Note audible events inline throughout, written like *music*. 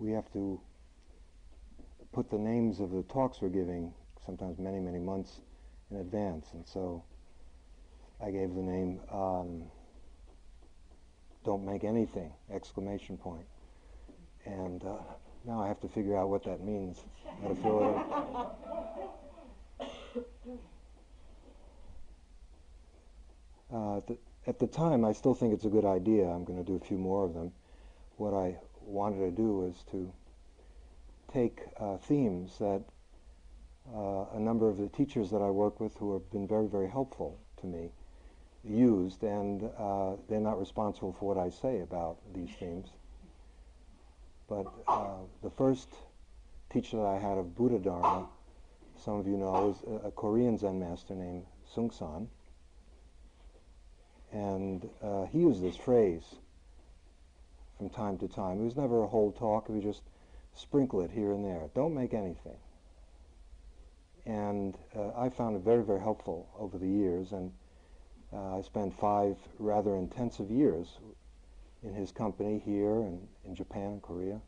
we have to put the names of the talks we're giving sometimes many, many months in advance. And so I gave the name um, Don't Make Anything, exclamation point. And uh, now I have to figure out what that means, how to fill it up. Uh, at, the, at the time, I still think it's a good idea. I'm going to do a few more of them. What I wanted to do was to take uh, themes that uh, a number of the teachers that I work with who have been very, very helpful to me used, and uh, they're not responsible for what I say about these themes. But uh, the first teacher that I had of Buddha Dharma, some of you know, is a Korean Zen master named Seung Sahn. And uh, he used this phrase from time to time. It was never a whole talk, it was just sprinkle it here and there. Don't make anything. And uh, I found it very, very helpful over the years. And uh, I spent five rather intensive years in his company here and in Japan and Korea.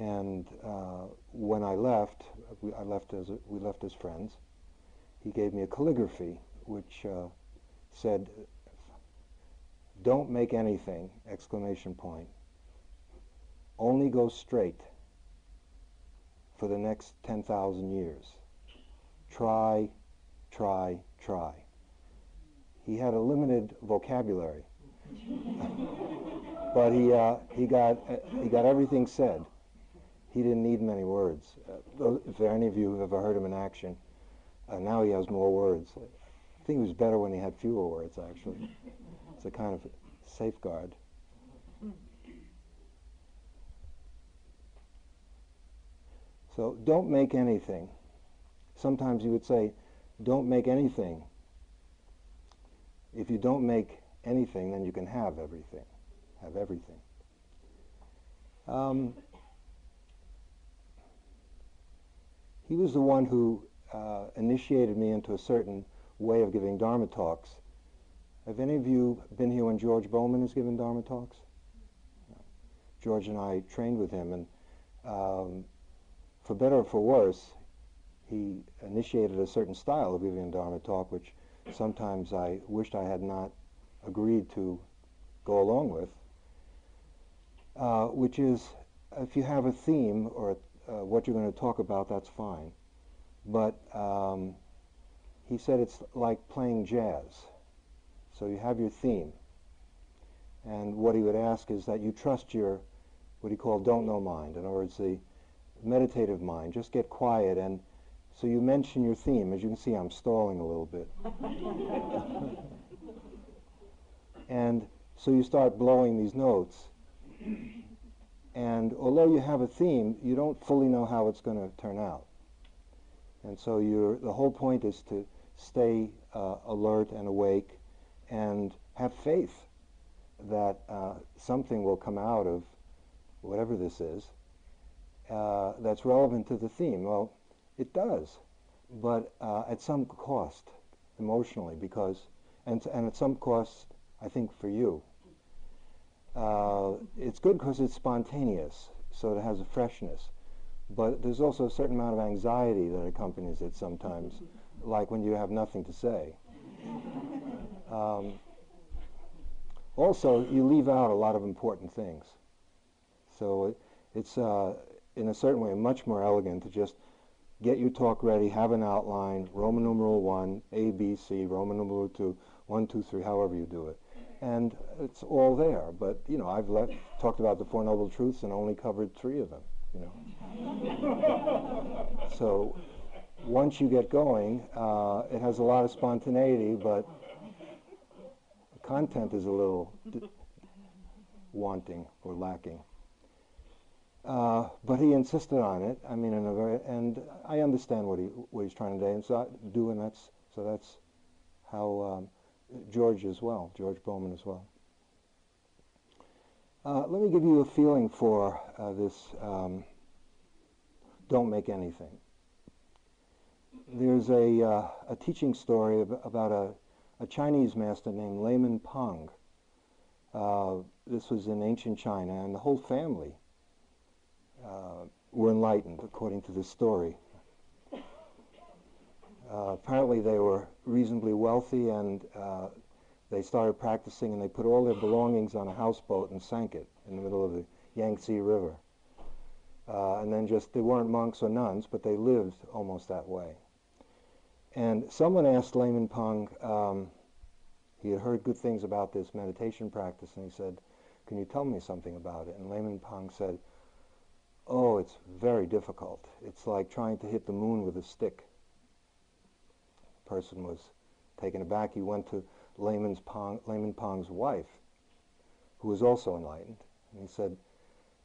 And uh, when I left, we, I left as a, we left as friends. He gave me a calligraphy which uh, said, "Don't make anything!" Exclamation point only go straight for the next 10,000 years. Try, try, try. He had a limited vocabulary, *laughs* but he, uh, he, got, uh, he got everything said. He didn't need many words. Uh, if there are any of you who have ever heard him in action, uh, now he has more words. I think he was better when he had fewer words, actually. It's a kind of safeguard. So don't make anything. Sometimes you would say, don't make anything. If you don't make anything, then you can have everything. Have everything. Um, he was the one who uh, initiated me into a certain way of giving Dharma talks. Have any of you been here when George Bowman has given Dharma talks? No. George and I trained with him, and um, for better or for worse, he initiated a certain style of giving a Dharma talk, which sometimes I wished I had not agreed to go along with, uh, which is if you have a theme or uh, what you're going to talk about, that's fine. But um, he said it's like playing jazz. So you have your theme. And what he would ask is that you trust your, what he called don't know mind. In other words, the, meditative mind. Just get quiet. And so you mention your theme. As you can see, I'm stalling a little bit. *laughs* and so you start blowing these notes. And although you have a theme, you don't fully know how it's going to turn out. And so the whole point is to stay uh, alert and awake and have faith that uh, something will come out of whatever this is uh, that's relevant to the theme? Well, it does, but uh, at some cost emotionally because, and, and at some cost, I think, for you. Uh, it's good because it's spontaneous, so it has a freshness. But there's also a certain amount of anxiety that accompanies it sometimes, like when you have nothing to say. Um, also, you leave out a lot of important things. So it, it's, uh, in a certain way, much more elegant to just get your talk ready, have an outline, Roman numeral one, A, B, C, Roman numeral two, one, two, three, however you do it. And it's all there. But, you know, I've left, talked about the Four Noble Truths and only covered three of them, you know. *laughs* so once you get going, uh, it has a lot of spontaneity, but content is a little wanting or lacking. Uh, but he insisted on it. I mean, very, and I understand what he what he's trying to do, and so do, and that's so that's how um, George as well, George Bowman as well. Uh, let me give you a feeling for uh, this. Um, don't make anything. There's a uh, a teaching story about a a Chinese master named Layman Pang. Uh, this was in ancient China, and the whole family uh, were enlightened, according to this story. Uh, apparently, they were reasonably wealthy, and uh, they started practicing, and they put all their belongings on a houseboat and sank it in the middle of the Yangtze River. Uh, and then just, they weren't monks or nuns, but they lived almost that way. And someone asked Layman Pang, um, he had heard good things about this meditation practice, and he said, can you tell me something about it? And Layman Pang said, oh, it's very difficult. It's like trying to hit the moon with a stick. The person was taken aback. He went to Layman's Pang, Layman Pang's wife, who was also enlightened, and he said,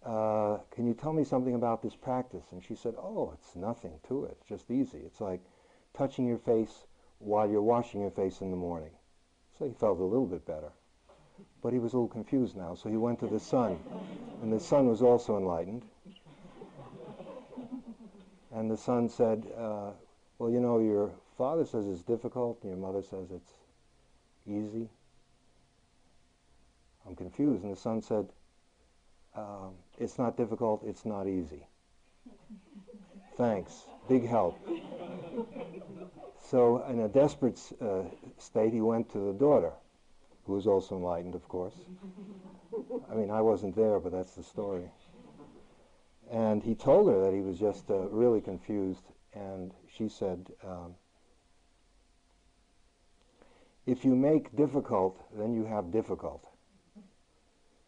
uh, can you tell me something about this practice? And she said, oh, it's nothing to it, just easy. It's like touching your face while you're washing your face in the morning. So he felt a little bit better. But he was a little confused now, so he went to the son. And the son was also enlightened. And the son said, uh, well, you know, your father says it's difficult, and your mother says it's easy. I'm confused. And the son said, um, it's not difficult, it's not easy. Thanks. Big help. So, in a desperate uh, state, he went to the daughter, who was also enlightened, of course. I mean, I wasn't there, but that's the story. And he told her that he was just uh, really confused, and she said, um, If you make difficult, then you have difficult.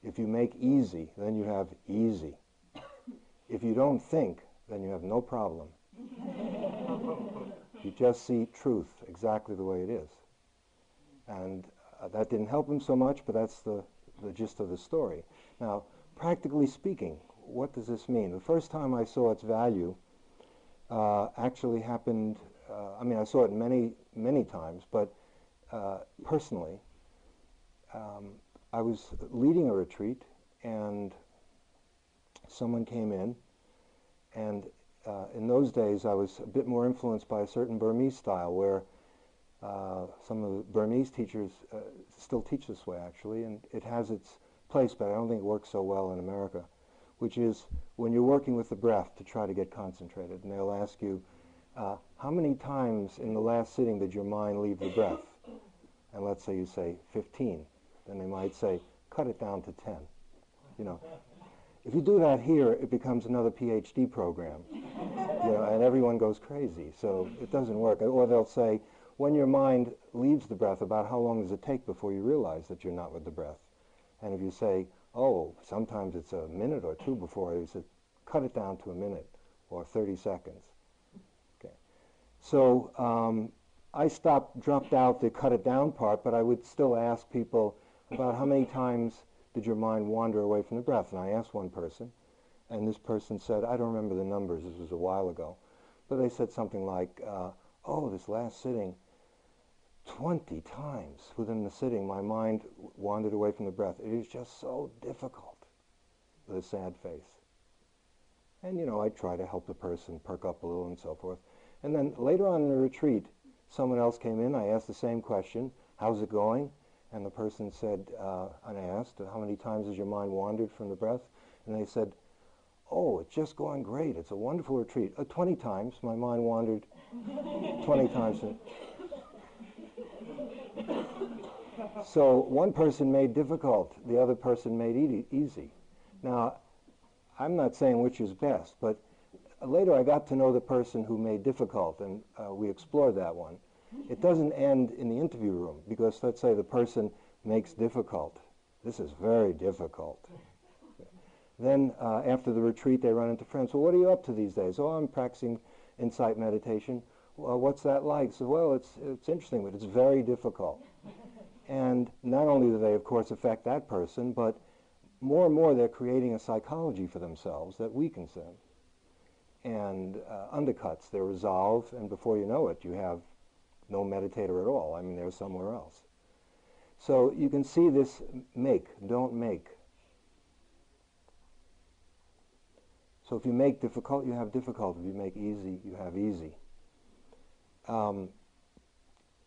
If you make easy, then you have easy. If you don't think, then you have no problem. *laughs* you just see truth exactly the way it is. And uh, that didn't help him so much, but that's the, the gist of the story. Now, practically speaking, what does this mean? The first time I saw its value uh, actually happened, uh, I mean, I saw it many, many times, but uh, personally, um, I was leading a retreat and someone came in and uh, in those days I was a bit more influenced by a certain Burmese style where uh, some of the Burmese teachers uh, still teach this way actually and it has its place but I don't think it works so well in America which is when you're working with the breath to try to get concentrated and they'll ask you uh, how many times in the last sitting did your mind leave the breath and let's say you say 15 then they might say, cut it down to 10. You know, if you do that here, it becomes another PhD program. You know, and everyone goes crazy. So it doesn't work. Or they'll say, when your mind leaves the breath, about how long does it take before you realize that you're not with the breath? And if you say, oh, sometimes it's a minute or two before, you said, cut it down to a minute or 30 seconds. Okay. So um, I stopped, dropped out the cut it down part, but I would still ask people, about how many times did your mind wander away from the breath? And I asked one person, and this person said, I don't remember the numbers, this was a while ago, but they said something like, uh, oh, this last sitting, 20 times within the sitting, my mind wandered away from the breath. It is just so difficult, with a sad face. And, you know, I try to help the person perk up a little and so forth. And then later on in the retreat, someone else came in. I asked the same question, how's it going? And the person said, uh, and I asked, how many times has your mind wandered from the breath? And they said, oh, it's just going great. It's a wonderful retreat. Uh, 20 times my mind wandered 20 times. *laughs* so one person made difficult, the other person made e easy. Now, I'm not saying which is best, but later I got to know the person who made difficult, and uh, we explored that one. It doesn't end in the interview room because let's say the person makes difficult. This is very difficult. Then uh, after the retreat, they run into friends. Well, what are you up to these days? Oh, I'm practicing insight meditation. Well, what's that like? So, well, it's, it's interesting, but it's very difficult. And not only do they, of course, affect that person, but more and more they're creating a psychology for themselves that weakens them and uh, undercuts their resolve, and before you know it, you have no meditator at all. I mean, they're somewhere else. So you can see this make, don't make. So if you make difficult, you have difficult. If you make easy, you have easy. Um,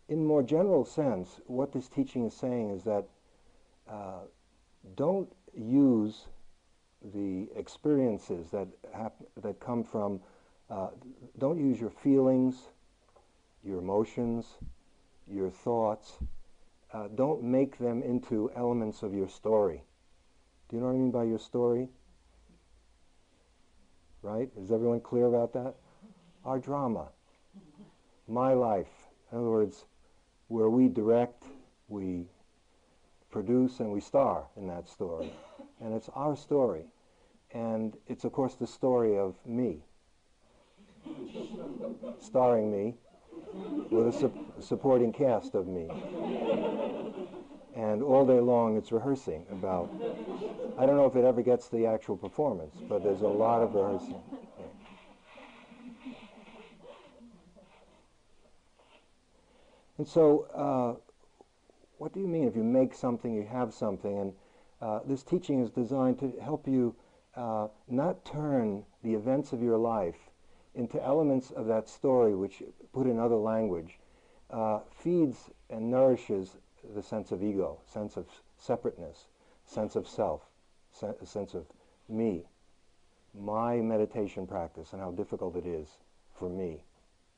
in more general sense, what this teaching is saying is that uh, don't use the experiences that, that come from, uh, don't use your feelings, your emotions, your thoughts. Uh, don't make them into elements of your story. Do you know what I mean by your story? Right? Is everyone clear about that? Our drama. My life. In other words, where we direct, we produce, and we star in that story. And it's our story. And it's, of course, the story of me, starring me, with a su- supporting cast of me. And all day long it's rehearsing about, I don't know if it ever gets the actual performance, but there's a lot of rehearsing. And so, uh, what do you mean if you make something, you have something? And uh, this teaching is designed to help you uh, not turn the events of your life into elements of that story, which, put in other language, uh, feeds and nourishes the sense of ego, sense of separateness, sense of self, sen- sense of me, my meditation practice, and how difficult it is for me.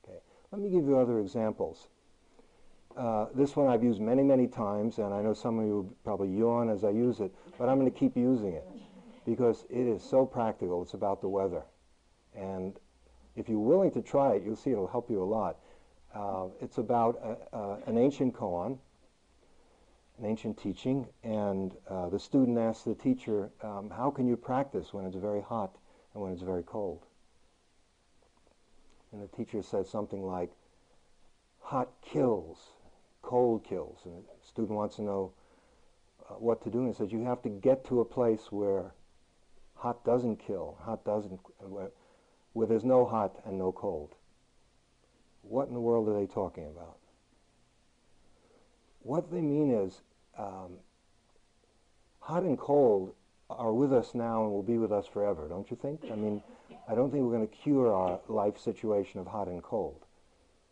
Okay. Let me give you other examples. Uh, this one I've used many, many times, and I know some of you probably yawn as I use it, but I'm going to keep using it because it is so practical. It's about the weather. And if you're willing to try it, you'll see it'll help you a lot. Uh, it's about a, uh, an ancient koan, an ancient teaching, and uh, the student asks the teacher, um, how can you practice when it's very hot and when it's very cold? And the teacher says something like, hot kills, cold kills. And the student wants to know uh, what to do, and he says, you have to get to a place where hot doesn't kill, hot doesn't, where, where there's no hot and no cold. What in the world are they talking about? What they mean is um, hot and cold are with us now and will be with us forever, don't you think? I mean, I don't think we're going to cure our life situation of hot and cold.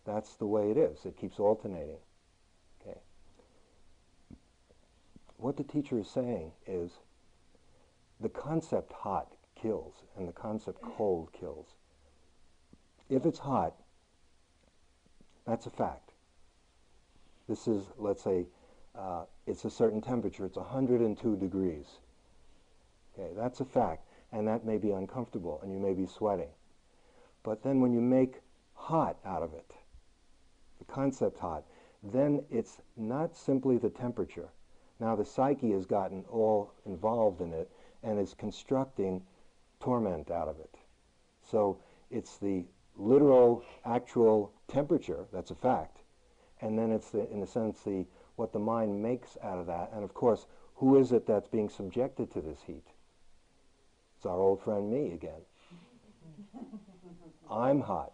That's the way it is. It keeps alternating. Okay. What the teacher is saying is the concept hot kills and the concept cold kills. If it's hot, that's a fact. This is, let's say, uh, it's a certain temperature. It's 102 degrees. Okay, that's a fact. And that may be uncomfortable and you may be sweating. But then when you make hot out of it, the concept hot, then it's not simply the temperature. Now the psyche has gotten all involved in it and is constructing torment out of it. So it's the literal, actual temperature, that's a fact, and then it's, the, in a sense, the, what the mind makes out of that. And of course, who is it that's being subjected to this heat? It's our old friend me again. *laughs* I'm hot.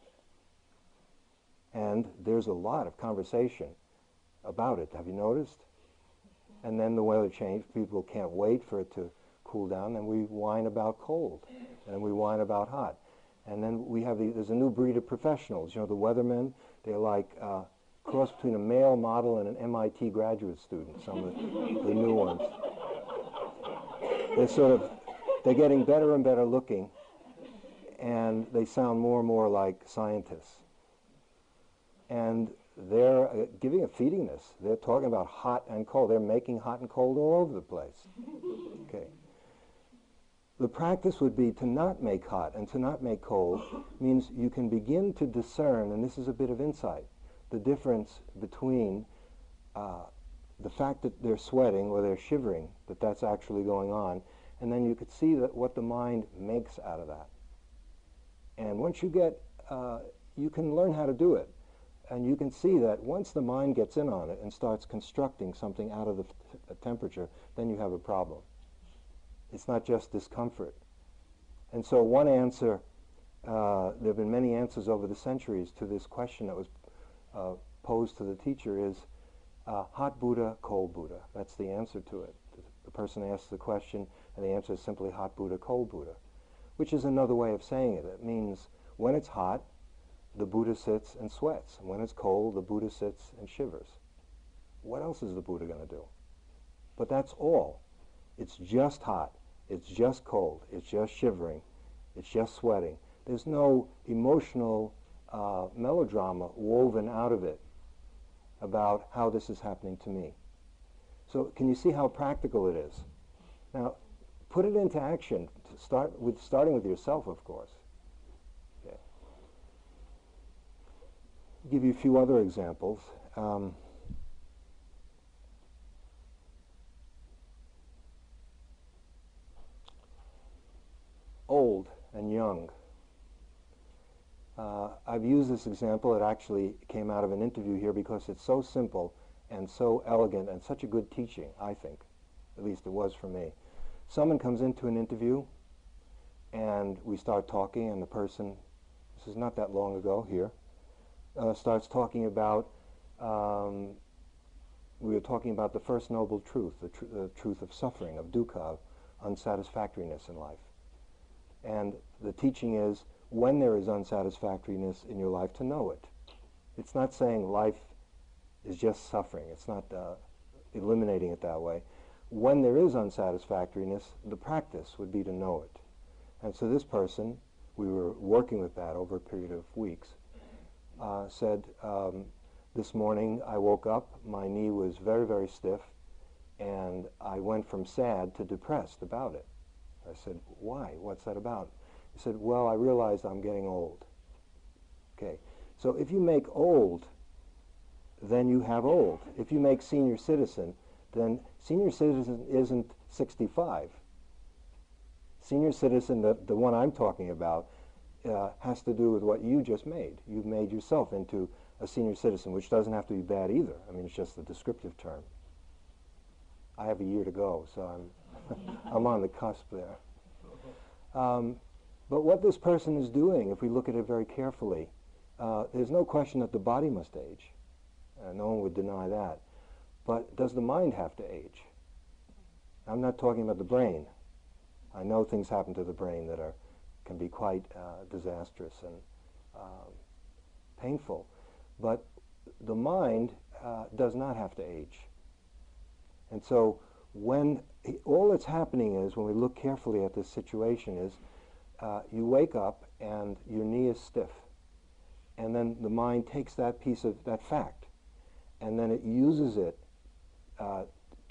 And there's a lot of conversation about it. Have you noticed? And then the weather changed. People can't wait for it to cool down. And we whine about cold. And we whine about hot. And then we have the, there's a new breed of professionals. You know, the weathermen, they're like uh, cross between a male model and an MIT graduate student, some of the, the new ones. They're sort of, they're getting better and better looking, and they sound more and more like scientists. And they're uh, giving a feeding this. They're talking about hot and cold. They're making hot and cold all over the place. Okay. The practice would be to not make hot and to not make cold means you can begin to discern, and this is a bit of insight, the difference between uh, the fact that they're sweating or they're shivering, that that's actually going on, and then you could see that what the mind makes out of that. And once you get, uh, you can learn how to do it. And you can see that once the mind gets in on it and starts constructing something out of the temperature, then you have a problem. It's not just discomfort. And so one answer, uh, there have been many answers over the centuries to this question that was uh, posed to the teacher is uh, hot Buddha, cold Buddha. That's the answer to it. The person asks the question and the answer is simply hot Buddha, cold Buddha, which is another way of saying it. It means when it's hot, the Buddha sits and sweats. When it's cold, the Buddha sits and shivers. What else is the Buddha going to do? But that's all. It's just hot It's just cold. It's just shivering. It's just sweating. There's no emotional uh, melodrama woven out of it about how this is happening to me. So can you see how practical it is? Now, put it into action. Start with starting with yourself, of course. Okay. Give you a few other examples. Um, old and young. Uh, I've used this example. It actually came out of an interview here because it's so simple and so elegant and such a good teaching, I think. At least it was for me. Someone comes into an interview and we start talking and the person, this is not that long ago here, uh, starts talking about, um, we were talking about the first noble truth, the, tr the truth of suffering, of dukkha, unsatisfactoriness in life. And the teaching is when there is unsatisfactoriness in your life to know it. It's not saying life is just suffering. It's not uh, eliminating it that way. When there is unsatisfactoriness, the practice would be to know it. And so this person, we were working with that over a period of weeks, uh, said, um, this morning I woke up, my knee was very, very stiff, and I went from sad to depressed about it. I said, why? What's that about? He said, well, I realize I'm getting old. Okay, so if you make old then you have old. If you make senior citizen, then senior citizen isn't 65. Senior citizen, the, the one I'm talking about, uh, has to do with what you just made. You've made yourself into a senior citizen, which doesn't have to be bad either. I mean, it's just a descriptive term. I have a year to go, so I'm, *laughs* I'm on the cusp there. Um, but what this person is doing, if we look at it very carefully, uh, there's no question that the body must age. Uh, no one would deny that. But does the mind have to age? I'm not talking about the brain. I know things happen to the brain that are, can be quite uh, disastrous and um, painful. But the mind uh, does not have to age. And so when all that's happening is, when we look carefully at this situation, is uh, you wake up and your knee is stiff. And then the mind takes that piece of that fact and then it uses it uh,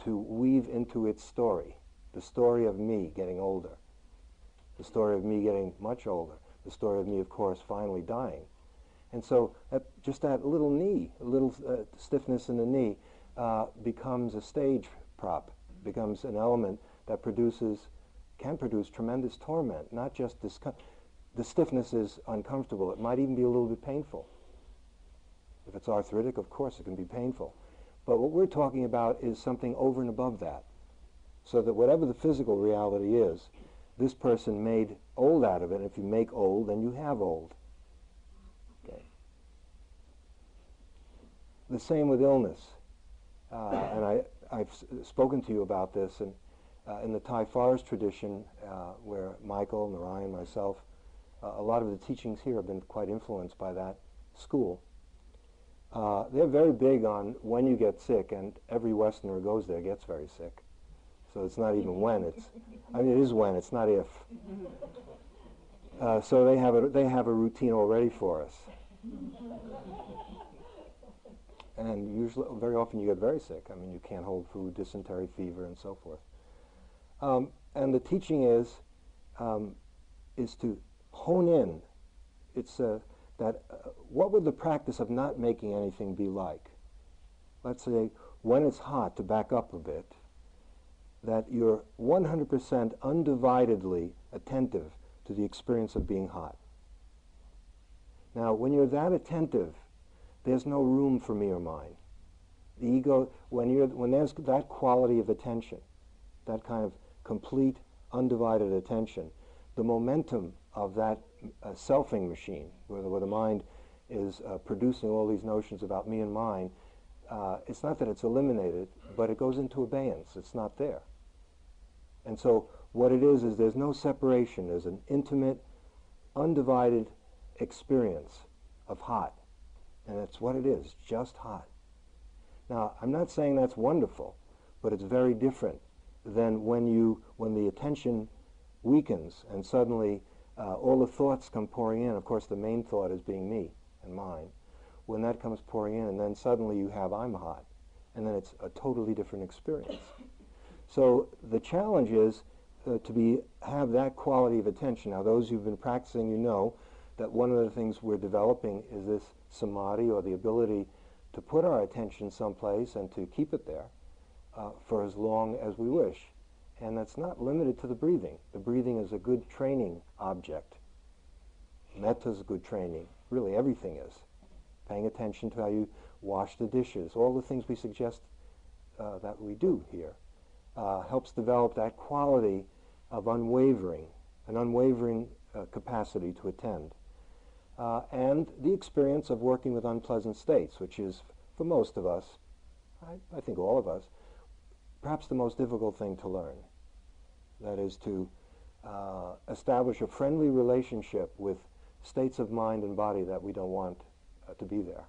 to weave into its story, the story of me getting older, the story of me getting much older, the story of me, of course, finally dying. And so that, just that little knee, a little uh, stiffness in the knee, uh, becomes a stage prop, becomes an element that produces, can produce tremendous torment, not just this. The stiffness is uncomfortable. It might even be a little bit painful. If it's arthritic, of course, it can be painful. But what we're talking about is something over and above that. So that whatever the physical reality is, this person made old out of it. And if you make old, then you have old. Okay. The same with illness. Uh, and I, I've spoken to you about this. And uh, in the Thai forest tradition, uh, where Michael, Narayan, myself, a lot of the teachings here have been quite influenced by that school. Uh, they're very big on when you get sick, and every Westerner who goes there gets very sick. So it's not even when, it's, I mean, it is when, it's not if. Uh, so they have, a, they have a routine already for us. And usually, very often you get very sick. I mean, you can't hold food, dysentery, fever, and so forth. Um, and the teaching is, um, is to hone in. It's a, that uh, what would the practice of not making anything be like? Let's say when it's hot, to back up a bit, that you're 100% undividedly attentive to the experience of being hot. Now, when you're that attentive, there's no room for me or mine. The ego, when, you're, when there's that quality of attention, that kind of complete, undivided attention, the momentum of that uh, selfing machine, where the, where the mind is uh, producing all these notions about me and mine, uh, it's not that it's eliminated, but it goes into abeyance. It's not there. And so what it is is there's no separation. There's an intimate, undivided experience of hot. And that's what it is, just hot. Now, I'm not saying that's wonderful, but it's very different than when you when the attention weakens and suddenly uh, all the thoughts come pouring in. Of course, the main thought is being me and mine. When that comes pouring in, and then suddenly you have I'm hot, and then it's a totally different experience. So the challenge is uh, to be have that quality of attention. Now, those who've been practicing, you know that one of the things we're developing is this samadhi, or the ability to put our attention someplace and to keep it there uh, for as long as we wish. And that's not limited to the breathing. The breathing is a good training object. Metta is a good training. Really, everything is. Paying attention to how you wash the dishes, all the things we suggest uh, that we do here, uh, helps develop that quality of unwavering, an unwavering uh, capacity to attend. Uh, and the experience of working with unpleasant states, which is, for most of us, I, I think all of us, perhaps the most difficult thing to learn. That is to uh, establish a friendly relationship with states of mind and body that we don't want uh, to be there.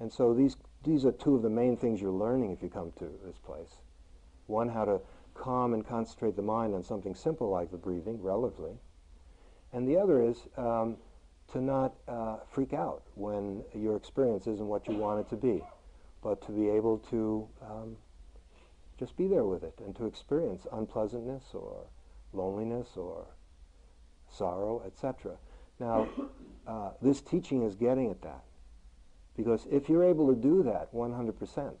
And so these, these are two of the main things you're learning if you come to this place. One, how to calm and concentrate the mind on something simple like the breathing, relatively. And the other is um, to not uh, freak out when your experience isn't what you want it to be, but to be able to um, just be there with it and to experience unpleasantness or loneliness or sorrow, etc. Now, *coughs* uh, this teaching is getting at that. Because if you're able to do that 100%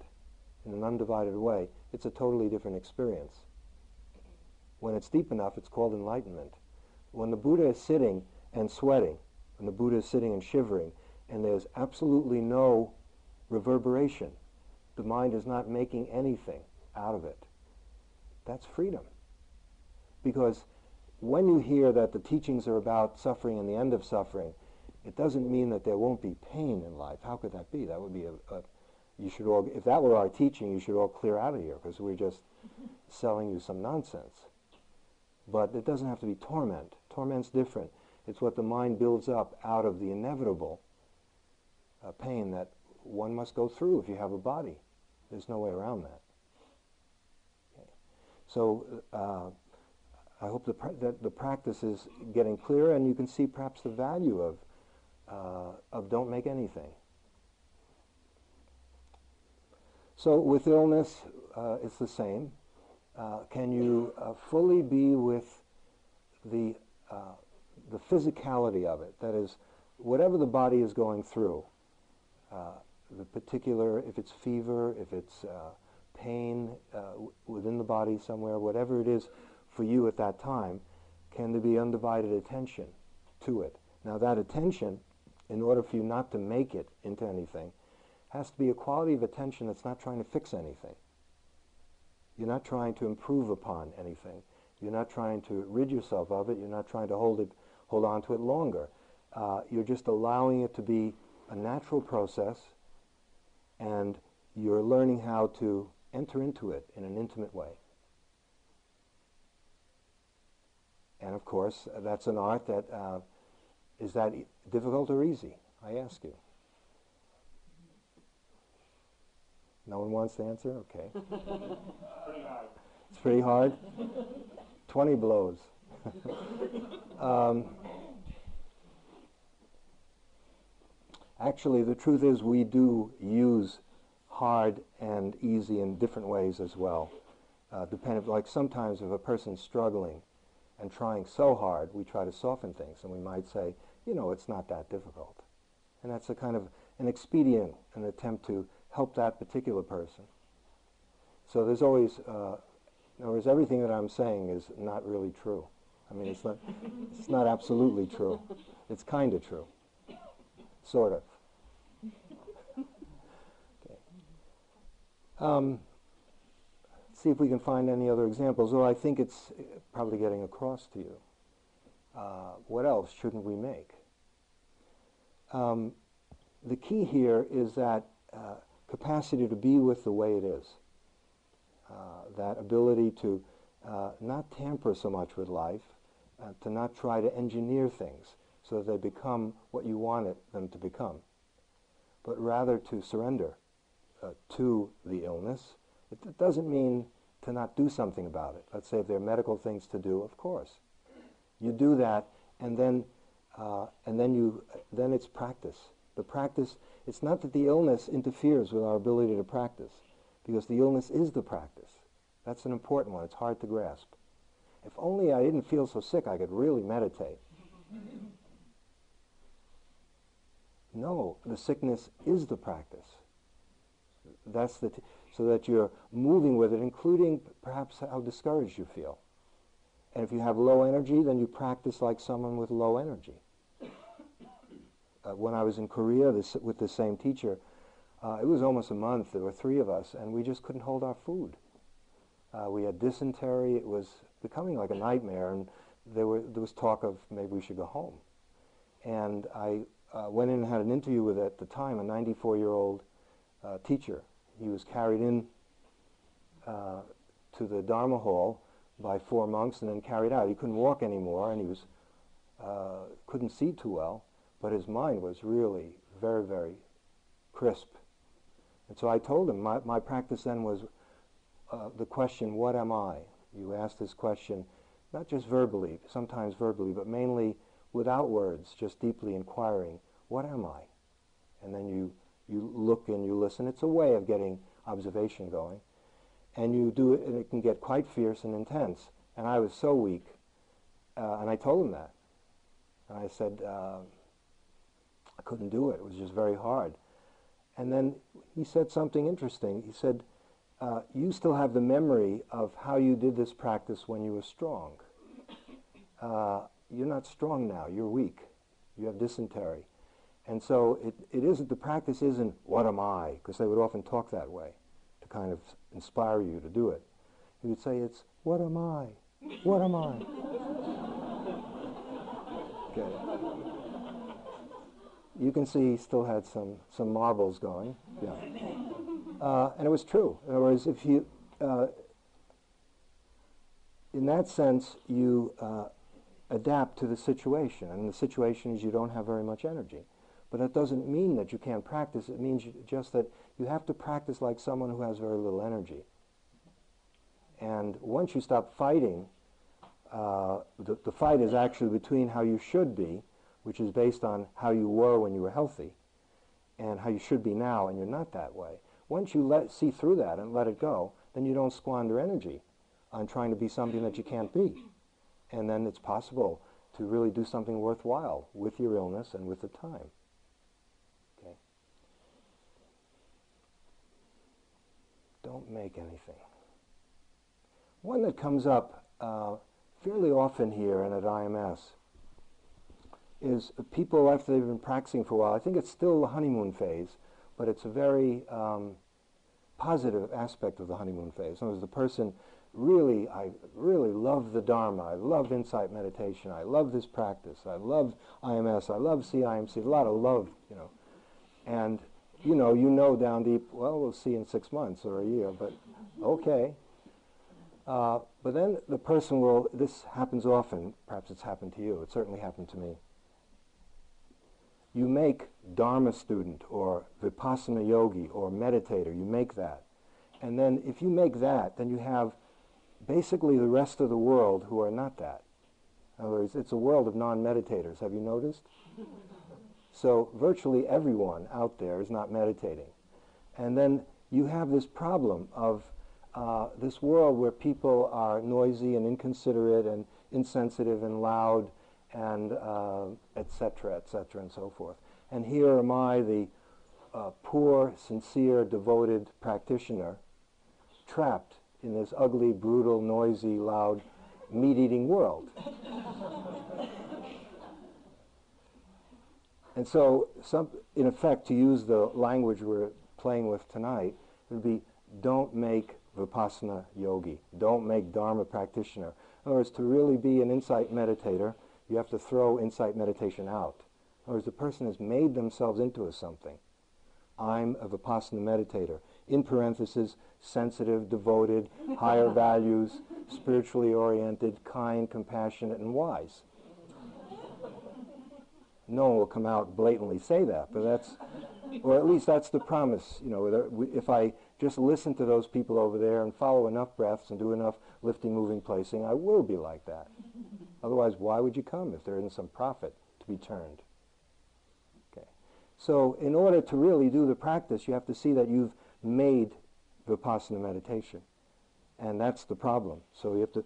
in an undivided way, it's a totally different experience. When it's deep enough, it's called enlightenment. When the Buddha is sitting and sweating, when the Buddha is sitting and shivering, and there's absolutely no reverberation, the mind is not making anything, out of it. That's freedom. Because when you hear that the teachings are about suffering and the end of suffering, it doesn't mean that there won't be pain in life. How could that be? That would be a, a you should all, if that were our teaching, you should all clear out of here because we're just selling you some nonsense. But it doesn't have to be torment. Torment's different. It's what the mind builds up out of the inevitable uh, pain that one must go through if you have a body. There's no way around that. So uh, I hope the that the practice is getting clearer, and you can see perhaps the value of uh, of don't make anything. So with illness, uh, it's the same. Uh, can you uh, fully be with the uh, the physicality of it? That is, whatever the body is going through, the particular, if it's fever, if it's pain uh, within the body somewhere, whatever it is for you at that time, can there be undivided attention to it? Now that attention, in order for you not to make it into anything, has to be a quality of attention that's not trying to fix anything. You're not trying to improve upon anything. You're not trying to rid yourself of it. You're not trying to hold it, hold on to it longer. Uh, you're just allowing it to be a natural process, and you're learning how to enter into it in an intimate way. And of course, that's an art that uh, is that e- difficult or easy? I ask you. No one wants to answer? Okay. *laughs* It's pretty hard? 20 blows. Um, actually, the truth is, we do use hard and easy in different ways as well. Uh, depending, like sometimes if a person's struggling and trying so hard, we try to soften things, and we might say, you know, it's not that difficult. And that's a kind of an expedient, an attempt to help that particular person. So there's always, uh, in other words, everything that I'm saying is not really true. I mean, it's not, it's not absolutely true. It's kind of true, sort of. Um, see if we can find any other examples. Well, I think it's probably getting across to you. Uh, what else shouldn't we make? Um, the key here is that uh, capacity to be with the way it is. Uh, that ability to uh, not tamper so much with life, uh, to not try to engineer things so that they become what you wanted them to become, but rather to surrender uh, to the illness. It, it, doesn't mean to not do something about it. Let's say if there are medical things to do, of course. You do that, and then, uh, and then you, then it's practice. The practice, it's not that the illness interferes with our ability to practice, because the illness is the practice. That's an important one. It's hard to grasp. If only I didn't feel so sick, I could really meditate. No, the sickness is the practice. That's the t- so that you're moving with it, including perhaps how discouraged you feel. And if you have low energy, then you practice like someone with low energy. Uh, when I was in Korea this, with the same teacher, uh, it was almost a month. There were three of us, and we just couldn't hold our food. Uh, we had dysentery. It was becoming like a nightmare, and there, were, there was talk of maybe we should go home. And I uh, went in and had an interview with, at the time, a 94-year-old uh, teacher. He was carried in uh, to the Dharma hall by four monks and then carried out. He couldn't walk anymore, and he was uh, couldn't see too well, but his mind was really very, very crisp. And so I told him my, my practice then was uh, the question, what am I? You ask this question, not just verbally, sometimes verbally, but mainly without words, just deeply inquiring, what am I? And then you, you look and you listen. It's a way of getting observation going. And you do it, and it can get quite fierce and intense. And I was so weak, uh, and I told him that. And I said, uh, I couldn't do it. It was just very hard. And then he said something interesting. He said, uh, you still have the memory of how you did this practice when you were strong. Uh, you're not strong now. You're weak. You have dysentery. And so it, it isn't, the practice isn't, what am I? Because they would often talk that way to kind of inspire you to do it. You would say, it's, what am I? What am I? *laughs* okay. You can see he still had some, some marbles going. Yeah. Uh, and it was true. In other words, if you, uh, in that sense, you uh, adapt to the situation. And the situation is you don't have very much energy. But that doesn't mean that you can't practice. It means just that you have to practice like someone who has very little energy. And once you stop fighting, uh, the, the fight is actually between how you should be, which is based on how you were when you were healthy, and how you should be now, and you're not that way. Once you let see through that and let it go, then you don't squander energy on trying to be something that you can't be. And then it's possible to really do something worthwhile with your illness and with the time. Okay? Don't make anything. One that comes up uh, fairly often here and at IMS is people after they've been practicing for a while. I think it's still the honeymoon phase, but it's a very um, positive aspect of the honeymoon phase. In other words, the person really, I really love the Dharma. I love insight meditation. I love this practice. I love IMS. I love CIMC. A lot of love, you know. And, you know, you know down deep, well, we'll see in six months or a year, but okay. Uh, but then the person will, this happens often, perhaps it's happened to you, it certainly happened to me you make Dharma student or Vipassana yogi or meditator, you make that. And then if you make that, then you have basically the rest of the world who are not that. In other words, it's a world of non-meditators. Have you noticed? *laughs* so virtually everyone out there is not meditating. And then you have this problem of uh, this world where people are noisy and inconsiderate and insensitive and loud and uh, etc., et and so forth. And here am I, the uh, poor, sincere, devoted practitioner, trapped in this ugly, brutal, noisy, loud, meat-eating world. and so, some, in effect, to use the language we're playing with tonight, it would be don't make Vipassana yogi. Don't make Dharma practitioner. In other words, to really be an insight meditator, you have to throw insight meditation out. In other words, the person has made themselves into a something. I'm a Vipassana meditator. In parenthesis, sensitive, devoted, higher *laughs* values, spiritually oriented, kind, compassionate, and wise. No one will come out blatantly say that, but that's, or at least that's the promise. You know, if I just listen to those people over there and follow enough breaths and do enough lifting, moving, placing, I will be like that. Otherwise, why would you come if there isn't some profit to be turned? Okay. So in order to really do the practice, you have to see that you've made Vipassana meditation. And that's the problem. So you have to,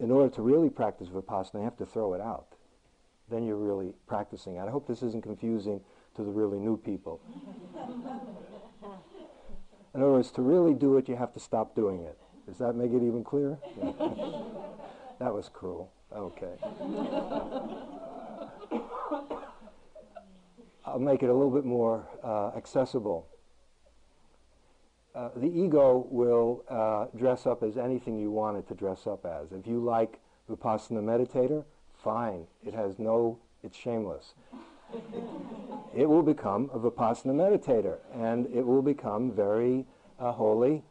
in order to really practice Vipassana, you have to throw it out. Then you're really practicing. I hope this isn't confusing to the really new people. In other words, to really do it, you have to stop doing it. Does that make it even clearer? *laughs* Yeah. that was cruel. Okay. I'll make it a little bit more uh, accessible. Uh, the ego will uh, dress up as anything you want it to dress up as. If you like Vipassana meditator, fine. It has no, it's shameless. it will become a Vipassana meditator, and it will become very uh, holy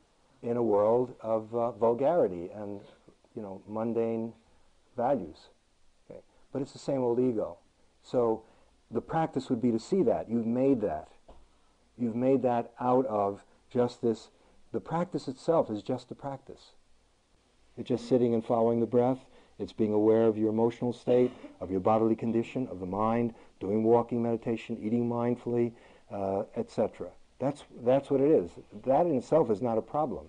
in a world of uh, vulgarity and, you know, mundane values. Okay? But it's the same old ego. So the practice would be to see that. You've made that. You've made that out of just this. The practice itself is just the practice. It's just sitting and following the breath. It's being aware of your emotional state, of your bodily condition, of the mind, doing walking meditation, eating mindfully, uh, etc. That's, that's what it is. That in itself is not a problem.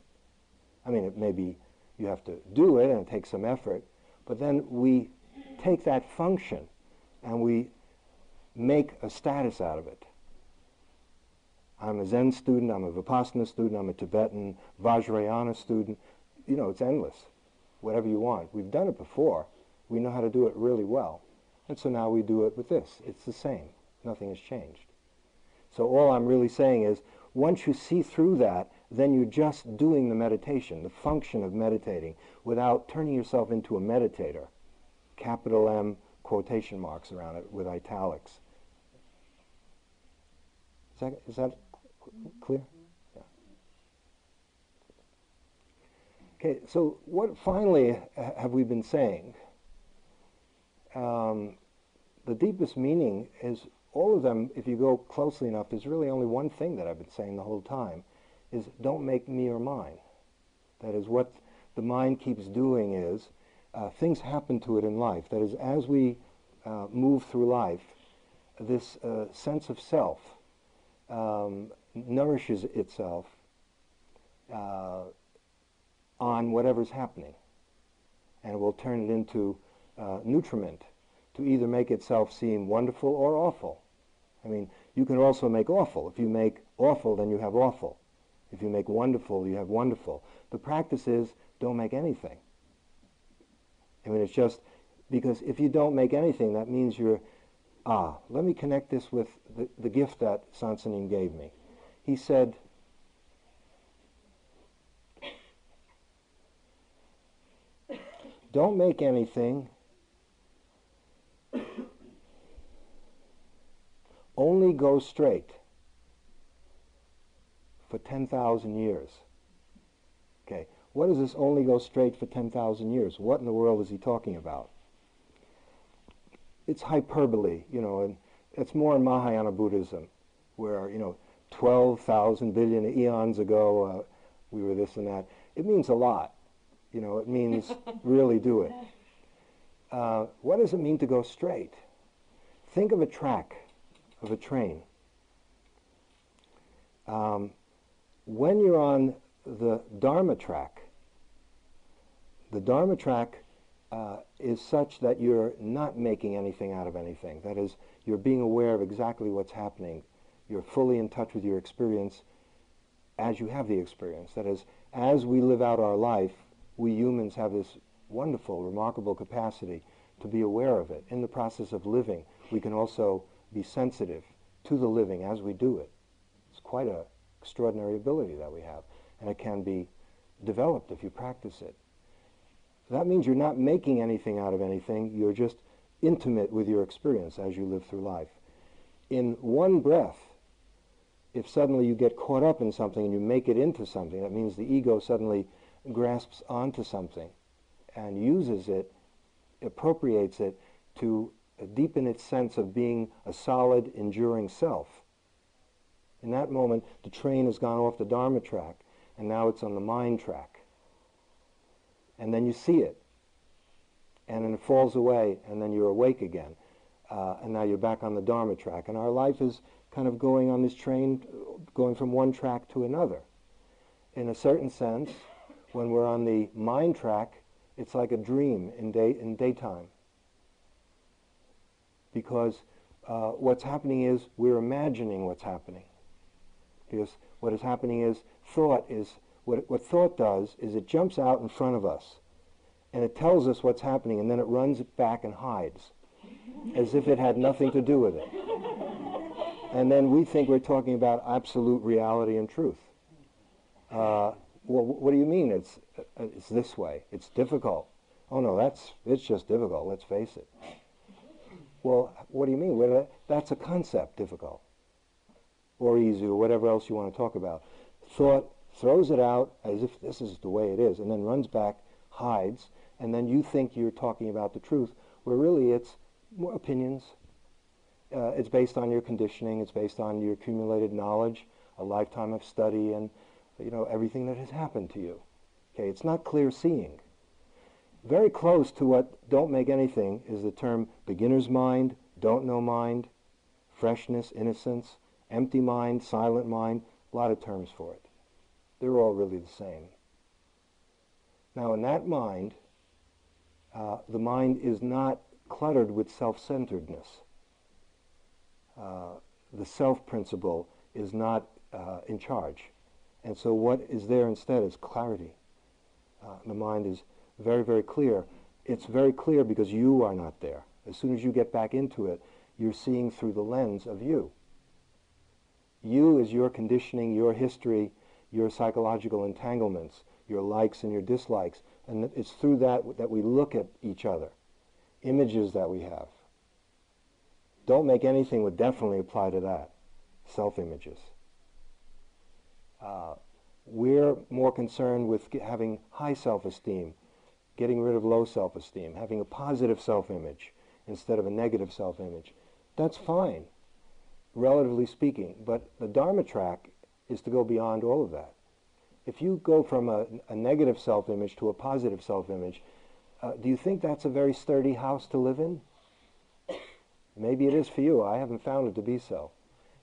I mean, it may be you have to do it and it takes some effort, but then we take that function and we make a status out of it. I'm a Zen student, I'm a Vipassana student, I'm a Tibetan Vajrayana student. You know, it's endless. Whatever you want. We've done it before. We know how to do it really well. And so now we do it with this. It's the same. Nothing has changed. So all I'm really saying is, once you see through that, then you're just doing the meditation, the function of meditating, without turning yourself into a meditator. Capital M quotation marks around it with italics. Is that, is that clear? Yeah. Okay, so what finally have we been saying? Um, the deepest meaning is all of them, if you go closely enough, there's really only one thing that I've been saying the whole time, is don't make me or mine. That is what the mind keeps doing is uh, things happen to it in life. That is, as we uh, move through life, this uh, sense of self um, nourishes itself uh, on whatever's happening, and will turn it into uh, nutriment to either make itself seem wonderful or awful. I mean, you can also make awful. If you make awful, then you have awful. If you make wonderful, you have wonderful. The practice is don't make anything. I mean, it's just because if you don't make anything, that means you're, ah, let me connect this with the, the gift that Soen Sa Nim gave me. He said, don't make anything, only go straight for 10,000 years. Okay, what does this only go straight for 10,000 years? What in the world is he talking about? It's hyperbole, you know, and it's more in Mahayana Buddhism, where, you know, 12,000 billion eons ago uh, we were this and that. It means a lot. You know, it means *laughs* really do it. Uh, what does it mean to go straight? Think of a track of a train. Um, when you're on the Dharma track, the Dharma track uh, is such that you're not making anything out of anything. That is, you're being aware of exactly what's happening. You're fully in touch with your experience as you have the experience. That is, as we live out our life, we humans have this wonderful, remarkable capacity to be aware of it. In the process of living, we can also be sensitive to the living as we do it. It's quite an extraordinary ability that we have, and it can be developed if you practice it. That means you're not making anything out of anything, you're just intimate with your experience as you live through life. In one breath, if suddenly you get caught up in something and you make it into something, that means the ego suddenly grasps onto something and uses it, appropriates it to deepen its sense of being a solid, enduring self. In that moment, the train has gone off the Dharma track. and now it's on the mind track. And then you see it, and then it falls away, and then you're awake again, uh, and now you're back on the Dharma track. And our life is kind of going on this train, going from one track to another. In a certain sense, when we're on the mind track, it's like a dream in, day, in daytime. Because uh, what's happening is we're imagining what's happening. Because what is happening is thought is, what, what thought does is it jumps out in front of us and it tells us what's happening and then it runs back and hides as if it had nothing to do with it. And then we think we're talking about absolute reality and truth. Uh, well, what do you mean it's, uh, it's this way? It's difficult. Oh no, that's, it's just difficult, let's face it. Well, what do you mean? Well, that's a concept, difficult. Or easy, or whatever else you want to talk about. Thought throws it out as if this is the way it is, and then runs back, hides, and then you think you're talking about the truth, where really it's opinions. Uh, it's based on your conditioning, it's based on your accumulated knowledge, a lifetime of study, and you know, everything that has happened to you. Okay, it's not clear seeing. Very close to what don't make anything is the term beginner's mind, don't know mind, freshness, innocence, empty mind, silent mind, a lot of terms for it. They're all really the same. Now, in that mind, uh, the mind is not cluttered with self-centeredness. Uh, the self principle is not uh, in charge. And so what is there instead is clarity. Uh, the mind is very, very clear. It's very clear because you are not there. As soon as you get back into it, you're seeing through the lens of you. You is your conditioning, your history, your psychological entanglements, your likes and your dislikes. And it's through that that we look at each other, images that we have. Don't make anything would definitely apply to that, self-images. Uh, we're more concerned with having high self-esteem, getting rid of low self-esteem, having a positive self-image instead of a negative self-image. That's fine, relatively speaking, but the Dharma track is to go beyond all of that. If you go from a, a negative self-image to a positive self-image, uh, do you think that's a very sturdy house to live in? Maybe it is for you. I haven't found it to be so.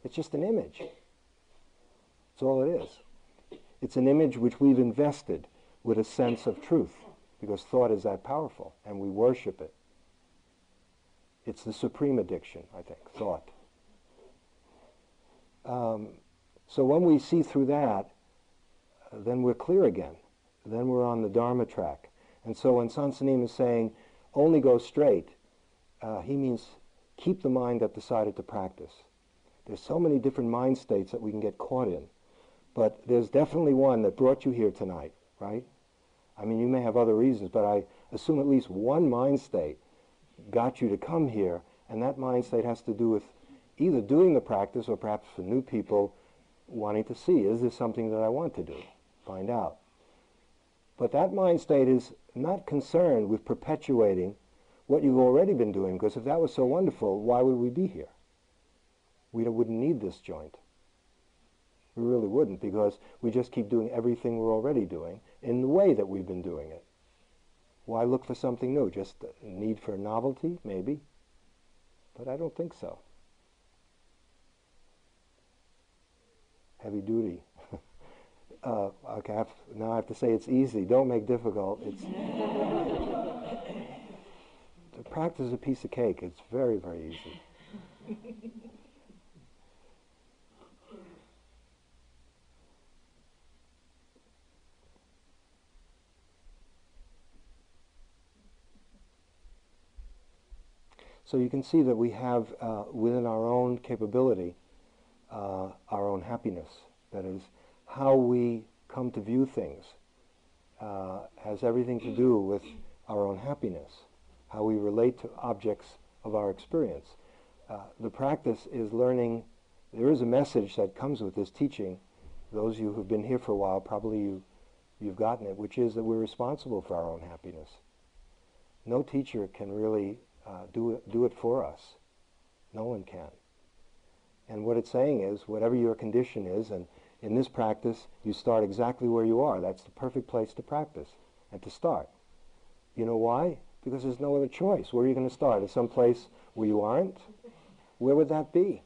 It's just an image. That's all it is. It's an image which we've invested with a sense of truth because thought is that powerful and we worship it. It's the supreme addiction, I think, thought. Um, so when we see through that, then we're clear again. Then we're on the Dharma track. And so when Soen Sa Nim is saying, only go straight, uh, he means keep the mind at the side of the practice. There's so many different mind states that we can get caught in. But there's definitely one that brought you here tonight, right? I mean, you may have other reasons, but I assume at least one mind state got you to come here, and that mind state has to do with either doing the practice or perhaps for new people wanting to see, is this something that I want to do? Find out. But that mind state is not concerned with perpetuating what you've already been doing, because if that was so wonderful, why would we be here? We wouldn't need this joint. We really wouldn't because we just keep doing everything we're already doing in the way that we've been doing it. Why look for something new? Just need for novelty, maybe? But I don't think so. Heavy duty. *laughs* uh, okay, I have, now I have to say it's easy. Don't make difficult. It's *laughs* the practice a piece of cake. It's very, very easy. So you can see that we have uh, within our own capability uh, our own happiness. That is, how we come to view things uh, has everything to do with our own happiness, how we relate to objects of our experience. Uh, the practice is learning, there is a message that comes with this teaching. Those of you who've been here for a while, probably you, you've gotten it, which is that we're responsible for our own happiness. No teacher can really uh, do, it, do it for us. No one can. And what it's saying is, whatever your condition is, and in this practice, you start exactly where you are. That's the perfect place to practice and to start. You know why? Because there's no other choice. Where are you going to start? At some place where you aren't? Where would that be?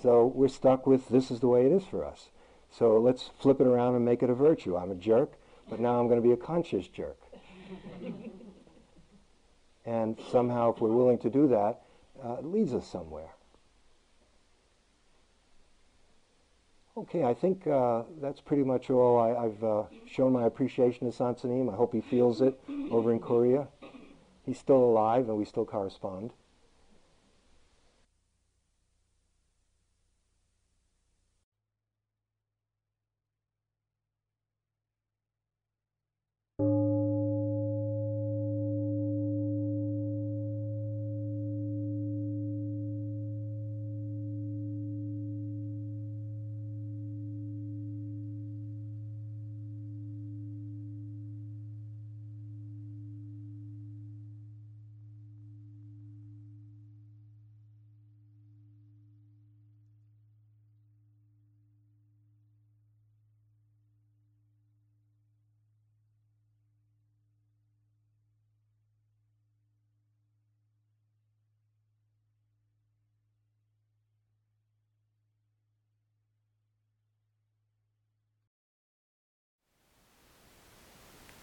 So we're stuck with this is the way it is for us. So let's flip it around and make it a virtue. I'm a jerk, but now I'm going to be a conscious jerk. and somehow, if we're willing to do that, uh, it leads us somewhere. Okay, I think uh, that's pretty much all. I, have uh, shown my appreciation to Soen Sa Nim. I hope he feels it over in Korea. He's still alive and we still correspond.